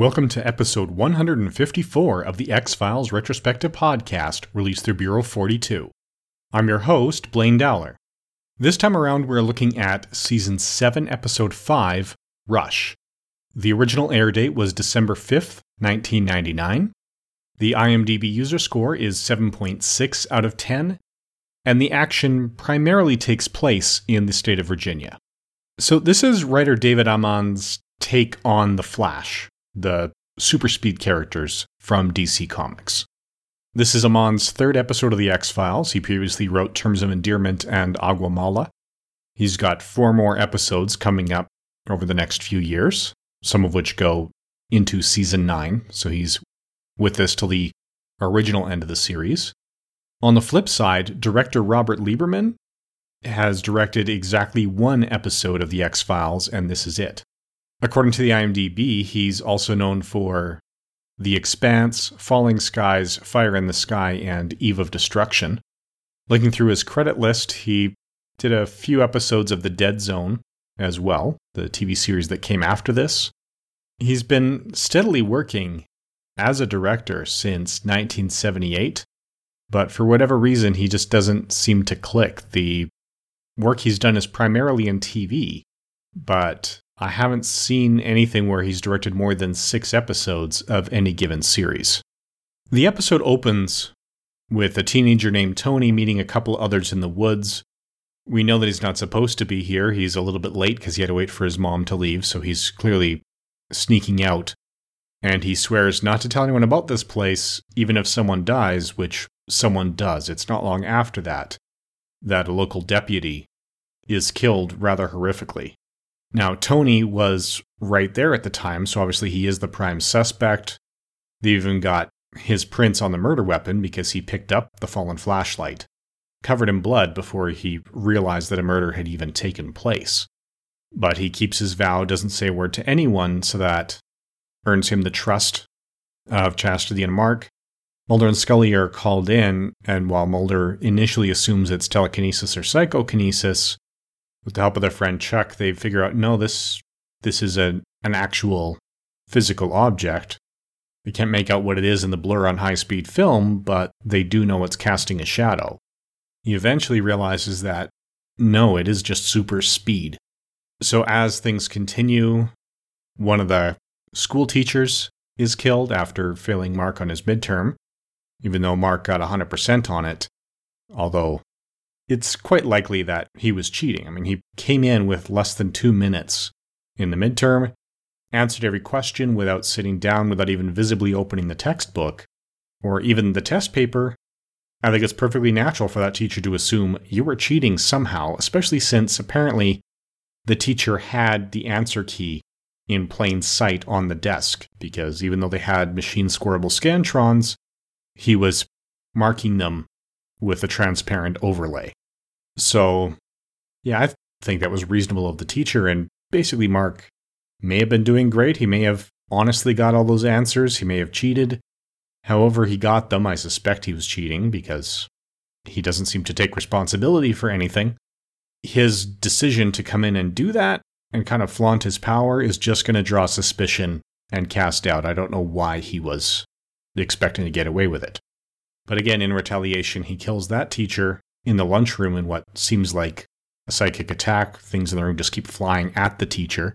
Welcome to episode 154 of the X Files Retrospective Podcast, released through Bureau 42. I'm your host, Blaine Dowler. This time around, we're looking at Season 7, Episode 5, Rush. The original air date was December 5th, 1999. The IMDb user score is 7.6 out of 10, and the action primarily takes place in the state of Virginia. So, this is writer David Amann's take on The Flash, the super speed characters from DC Comics. This is Amann's third episode of The X Files. He previously wrote Terms of Endearment and Agua Mala. He's got four more episodes coming up over the next few years, some of which go into season nine. So he's with this till the original end of the series. On the flip side, director Robert Lieberman has directed exactly one episode of The X Files, and this is it. According to the IMDb, he's also known for the Expanse, Falling Skies, Fire in the Sky, and Eve of Destruction. Looking through his credit list, he did a few episodes of The Dead Zone as well, the TV series that came after this. He's been steadily working as a director since 1978, but for whatever reason, he just doesn't seem to click. The work he's done is primarily in TV, but I haven't seen anything where he's directed more than six episodes of any given series. The episode opens with a teenager named Tony meeting a couple others in the woods. We know that he's not supposed to be here. He's a little bit late because he had to wait for his mom to leave, so he's clearly sneaking out. And he swears not to tell anyone about this place, even if someone dies, which someone does. It's not long after that that a local deputy is killed rather horrifically. Now, Tony was right there at the time, so obviously he is the prime suspect. They even got his prints on the murder weapon because he picked up the fallen flashlight, covered in blood before he realized that a murder had even taken place. But he keeps his vow, doesn't say a word to anyone, so that earns him the trust of Chastity and Mark. Mulder and Scully are called in, and while Mulder initially assumes it's telekinesis or psychokinesis, with the help of their friend Chuck, they figure out no, this this is a, an actual physical object. They can't make out what it is in the blur on high speed film, but they do know it's casting a shadow. He eventually realizes that no, it is just super speed. So as things continue, one of the school teachers is killed after failing Mark on his midterm, even though Mark got 100% on it. Although it's quite likely that he was cheating. I mean, he came in with less than two minutes in the midterm, answered every question without sitting down, without even visibly opening the textbook or even the test paper. I think it's perfectly natural for that teacher to assume you were cheating somehow, especially since apparently the teacher had the answer key in plain sight on the desk, because even though they had machine scoreable scantrons, he was marking them with a transparent overlay. So, yeah, I think that was reasonable of the teacher. And basically, Mark may have been doing great. He may have honestly got all those answers. He may have cheated. However, he got them. I suspect he was cheating because he doesn't seem to take responsibility for anything. His decision to come in and do that and kind of flaunt his power is just going to draw suspicion and cast doubt. I don't know why he was expecting to get away with it. But again, in retaliation, he kills that teacher in the lunchroom in what seems like a psychic attack. Things in the room just keep flying at the teacher.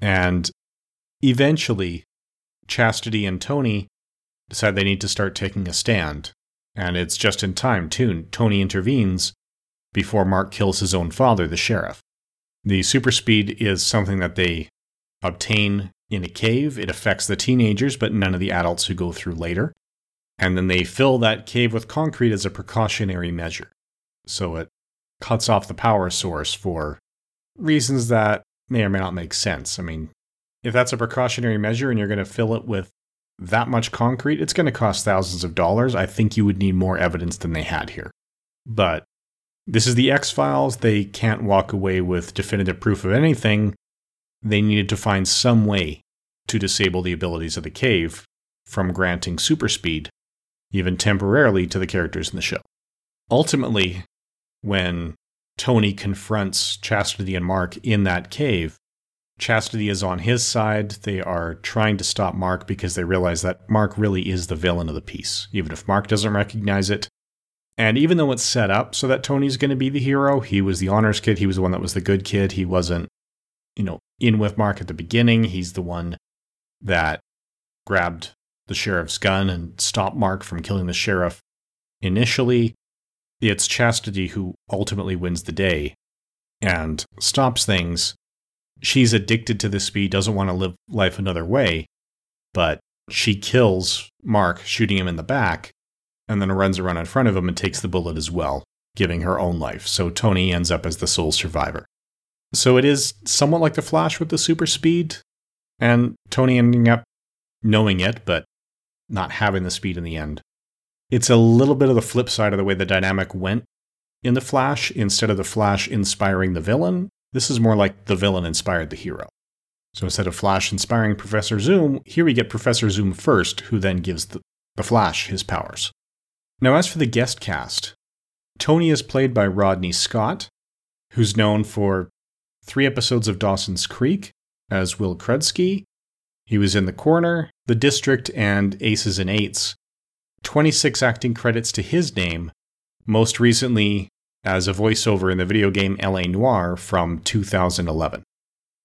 And eventually, Chastity and Tony decide they need to start taking a stand. And it's just in time, too. Tony intervenes before Mark kills his own father, the sheriff. The super speed is something that they obtain in a cave. It affects the teenagers, but none of the adults who go through later. And then they fill that cave with concrete as a precautionary measure so it cuts off the power source for reasons that may or may not make sense. I mean, if that's a precautionary measure and you're going to fill it with that much concrete, it's going to cost thousands of dollars. I think you would need more evidence than they had here. But this is the X Files. They can't walk away with definitive proof of anything. They needed to find some way to disable the abilities of the cave from granting super speed, even temporarily, to the characters in the show. Ultimately, when Tony confronts Chastity and Mark in that cave, Chastity is on his side. They are trying to stop Mark because they realize that Mark really is the villain of the piece, even if Mark doesn't recognize it. And even though it's set up so that Tony's going to be the hero, he was the honors kid. He was the one that was the good kid. He wasn't, you know, in with Mark at the beginning. He's the one that grabbed the sheriff's gun and stopped Mark from killing the sheriff initially. It's Chastity who ultimately wins the day and stops things she's addicted to the speed, doesn't want to live life another way, but she kills Mark, shooting him in the back, and then runs around in front of him and takes the bullet as well, giving her own life. So Tony ends up as the sole survivor. So it is somewhat like the Flash with the super speed, and Tony ending up knowing it, but not having the speed in the end. It's a little bit of the flip side of the way the dynamic went in the Flash. Instead of the Flash inspiring the villain, this is more like the villain inspired the hero. So instead of Flash inspiring Professor Zoom, here we get Professor Zoom first, who then gives the, the Flash his powers. Now, as for the guest cast, Tony is played by Rodney Scott, who's known for three episodes of Dawson's Creek as Will Krudski. He was in The Corner, The District, and Aces and Eights. 26 acting credits to his name, most recently as a voiceover in the video game LA Noire from 2011.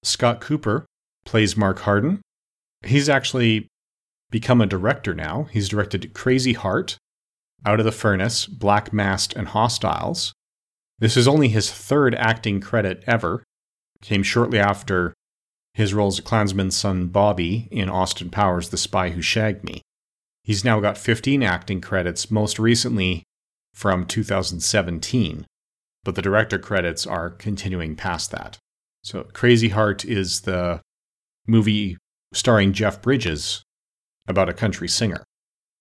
Scott Cooper plays Mark Harden. He's actually become a director now. He's directed Crazy Heart, Out of the Furnace, Black Mass, and Hostiles. This is only his third acting credit ever. Came shortly after his role as Klansman's son Bobby in Austin Powers' The Spy Who Shagged Me. He's now got 15 acting credits, most recently from 2017, but the director credits are continuing past that. So Crazy Heart is the movie starring Jeff Bridges about a country singer.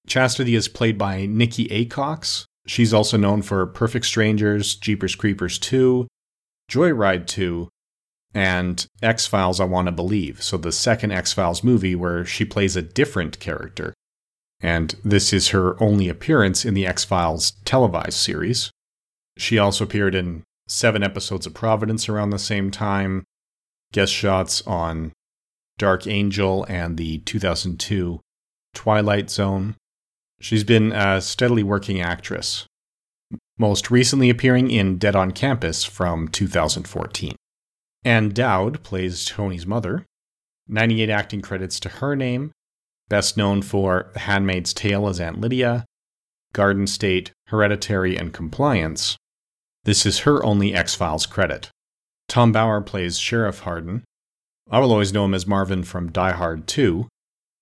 Chastity is played by Nicki Aycox. She's also known for Perfect Strangers, Jeepers Creepers 2, Joyride 2, and X Files I Want to Believe. So the second X Files movie where she plays a different character and this is her only appearance in the X Files televised series. She also appeared in seven episodes of Providence around the same time, guest shots on Dark Angel and the 2002 Twilight Zone. She's been a steadily working actress, most recently appearing in Dead on Campus from 2014. Ann Dowd plays Tony's mother. 98 acting credits to her name, best known for The Handmaid's Tale as Aunt Lydia, Garden State, Hereditary, and Compliance. This is her only X Files credit. Tom Bower plays Sheriff Harden. I will always know him as Marvin from Die Hard 2.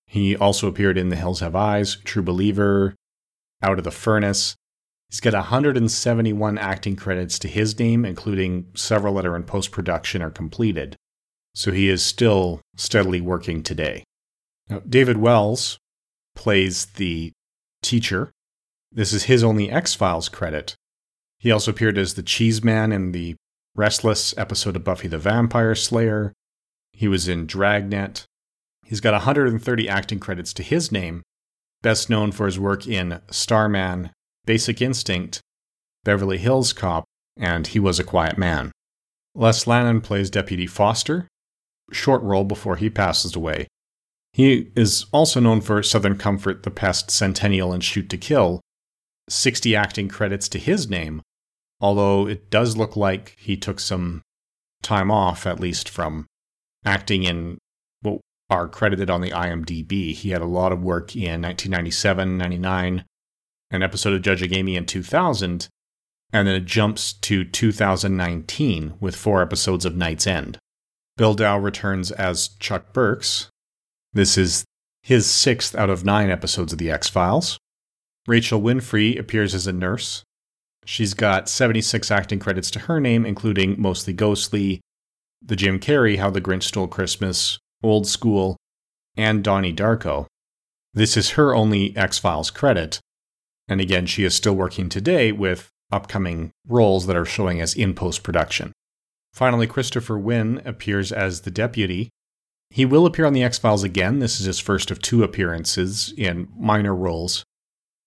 He also appeared in The Hills Have Eyes, True Believer, Out of the Furnace. He's got 171 acting credits to his name, including several that are in post production or completed. So he is still steadily working today. Now, David Wells plays the teacher. This is his only X Files credit. He also appeared as the Cheese Man in the Restless episode of Buffy the Vampire Slayer. He was in Dragnet. He's got 130 acting credits to his name, best known for his work in Starman, Basic Instinct, Beverly Hills Cop, and He Was a Quiet Man. Les Lannom plays Deputy Foster, short role before he passes away. He is also known for Southern Comfort, The Pest, Centennial, and Shoot to Kill. 60 acting credits to his name, although it does look like he took some time off, at least from acting in what are credited on the IMDb. He had a lot of work in 1997, 99, an episode of Judging Amy in 2000, and then it jumps to 2019 with four episodes of Night's End. Bill Dow returns as Chuck Burks, this is his sixth out of nine episodes of The X Files. Rachel Winfree appears as a nurse. She's got 76 acting credits to her name, including Mostly Ghostly, The Jim Carrey, How the Grinch Stole Christmas, Old School, and Donnie Darko. This is her only X Files credit. And again, she is still working today with upcoming roles that are showing as in post production. Finally, Christopher Wynne appears as the deputy he will appear on The X Files again. This is his first of two appearances in minor roles,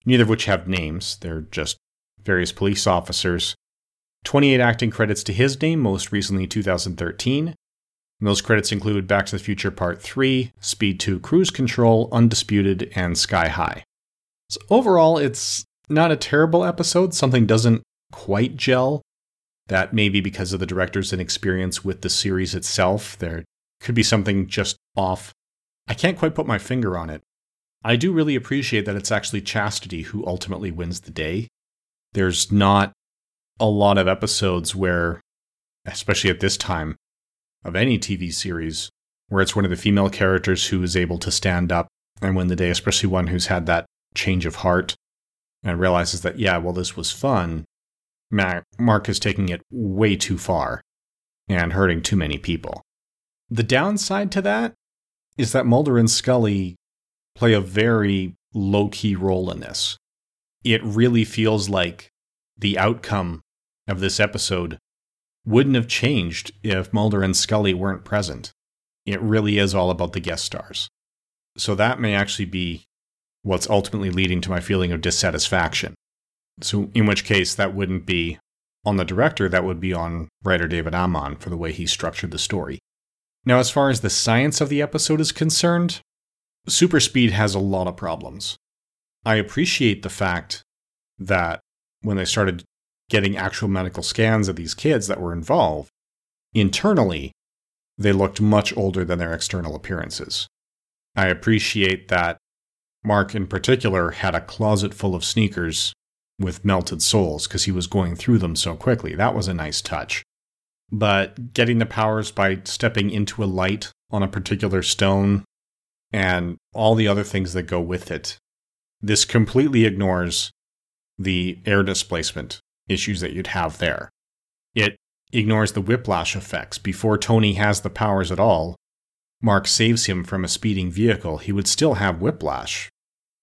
neither of which have names. They're just various police officers. 28 acting credits to his name, most recently 2013. And those credits include Back to the Future Part 3, Speed 2 Cruise Control, Undisputed, and Sky High. So overall, it's not a terrible episode. Something doesn't quite gel. That may be because of the director's inexperience with the series itself. There could be something just off. I can't quite put my finger on it. I do really appreciate that it's actually Chastity who ultimately wins the day. There's not a lot of episodes where, especially at this time of any TV series, where it's one of the female characters who is able to stand up and win the day, especially one who's had that change of heart and realizes that, yeah, well, this was fun. Mark is taking it way too far and hurting too many people. The downside to that is that Mulder and Scully play a very low key role in this. It really feels like the outcome of this episode wouldn't have changed if Mulder and Scully weren't present. It really is all about the guest stars. So that may actually be what's ultimately leading to my feeling of dissatisfaction. So, in which case, that wouldn't be on the director, that would be on writer David Amann for the way he structured the story. Now, as far as the science of the episode is concerned, Super Speed has a lot of problems. I appreciate the fact that when they started getting actual medical scans of these kids that were involved, internally, they looked much older than their external appearances. I appreciate that Mark, in particular, had a closet full of sneakers with melted soles because he was going through them so quickly. That was a nice touch. But getting the powers by stepping into a light on a particular stone and all the other things that go with it, this completely ignores the air displacement issues that you'd have there. It ignores the whiplash effects. Before Tony has the powers at all, Mark saves him from a speeding vehicle, he would still have whiplash.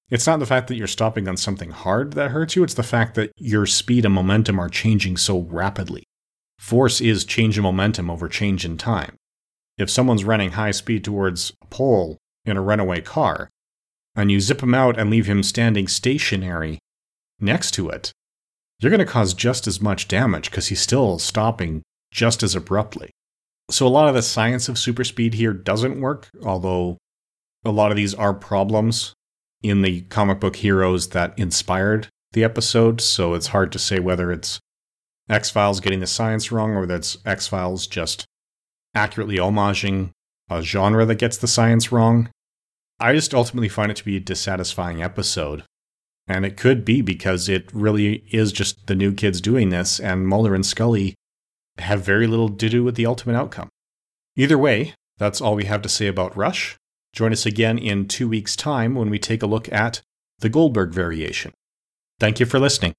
It's not the fact that you're stopping on something hard that hurts you, it's the fact that your speed and momentum are changing so rapidly. Force is change in momentum over change in time. If someone's running high speed towards a pole in a runaway car, and you zip him out and leave him standing stationary next to it, you're going to cause just as much damage because he's still stopping just as abruptly. So, a lot of the science of super speed here doesn't work, although a lot of these are problems in the comic book heroes that inspired the episode. So, it's hard to say whether it's X Files getting the science wrong or that's X Files just accurately homaging a genre that gets the science wrong. I just ultimately find it to be a dissatisfying episode and it could be because it really is just the new kids doing this, and Mulder and Scully have very little to do with the ultimate outcome. Either way, that's all we have to say about Rush. Join us again in two weeks' time when we take a look at the Goldberg variation. Thank you for listening.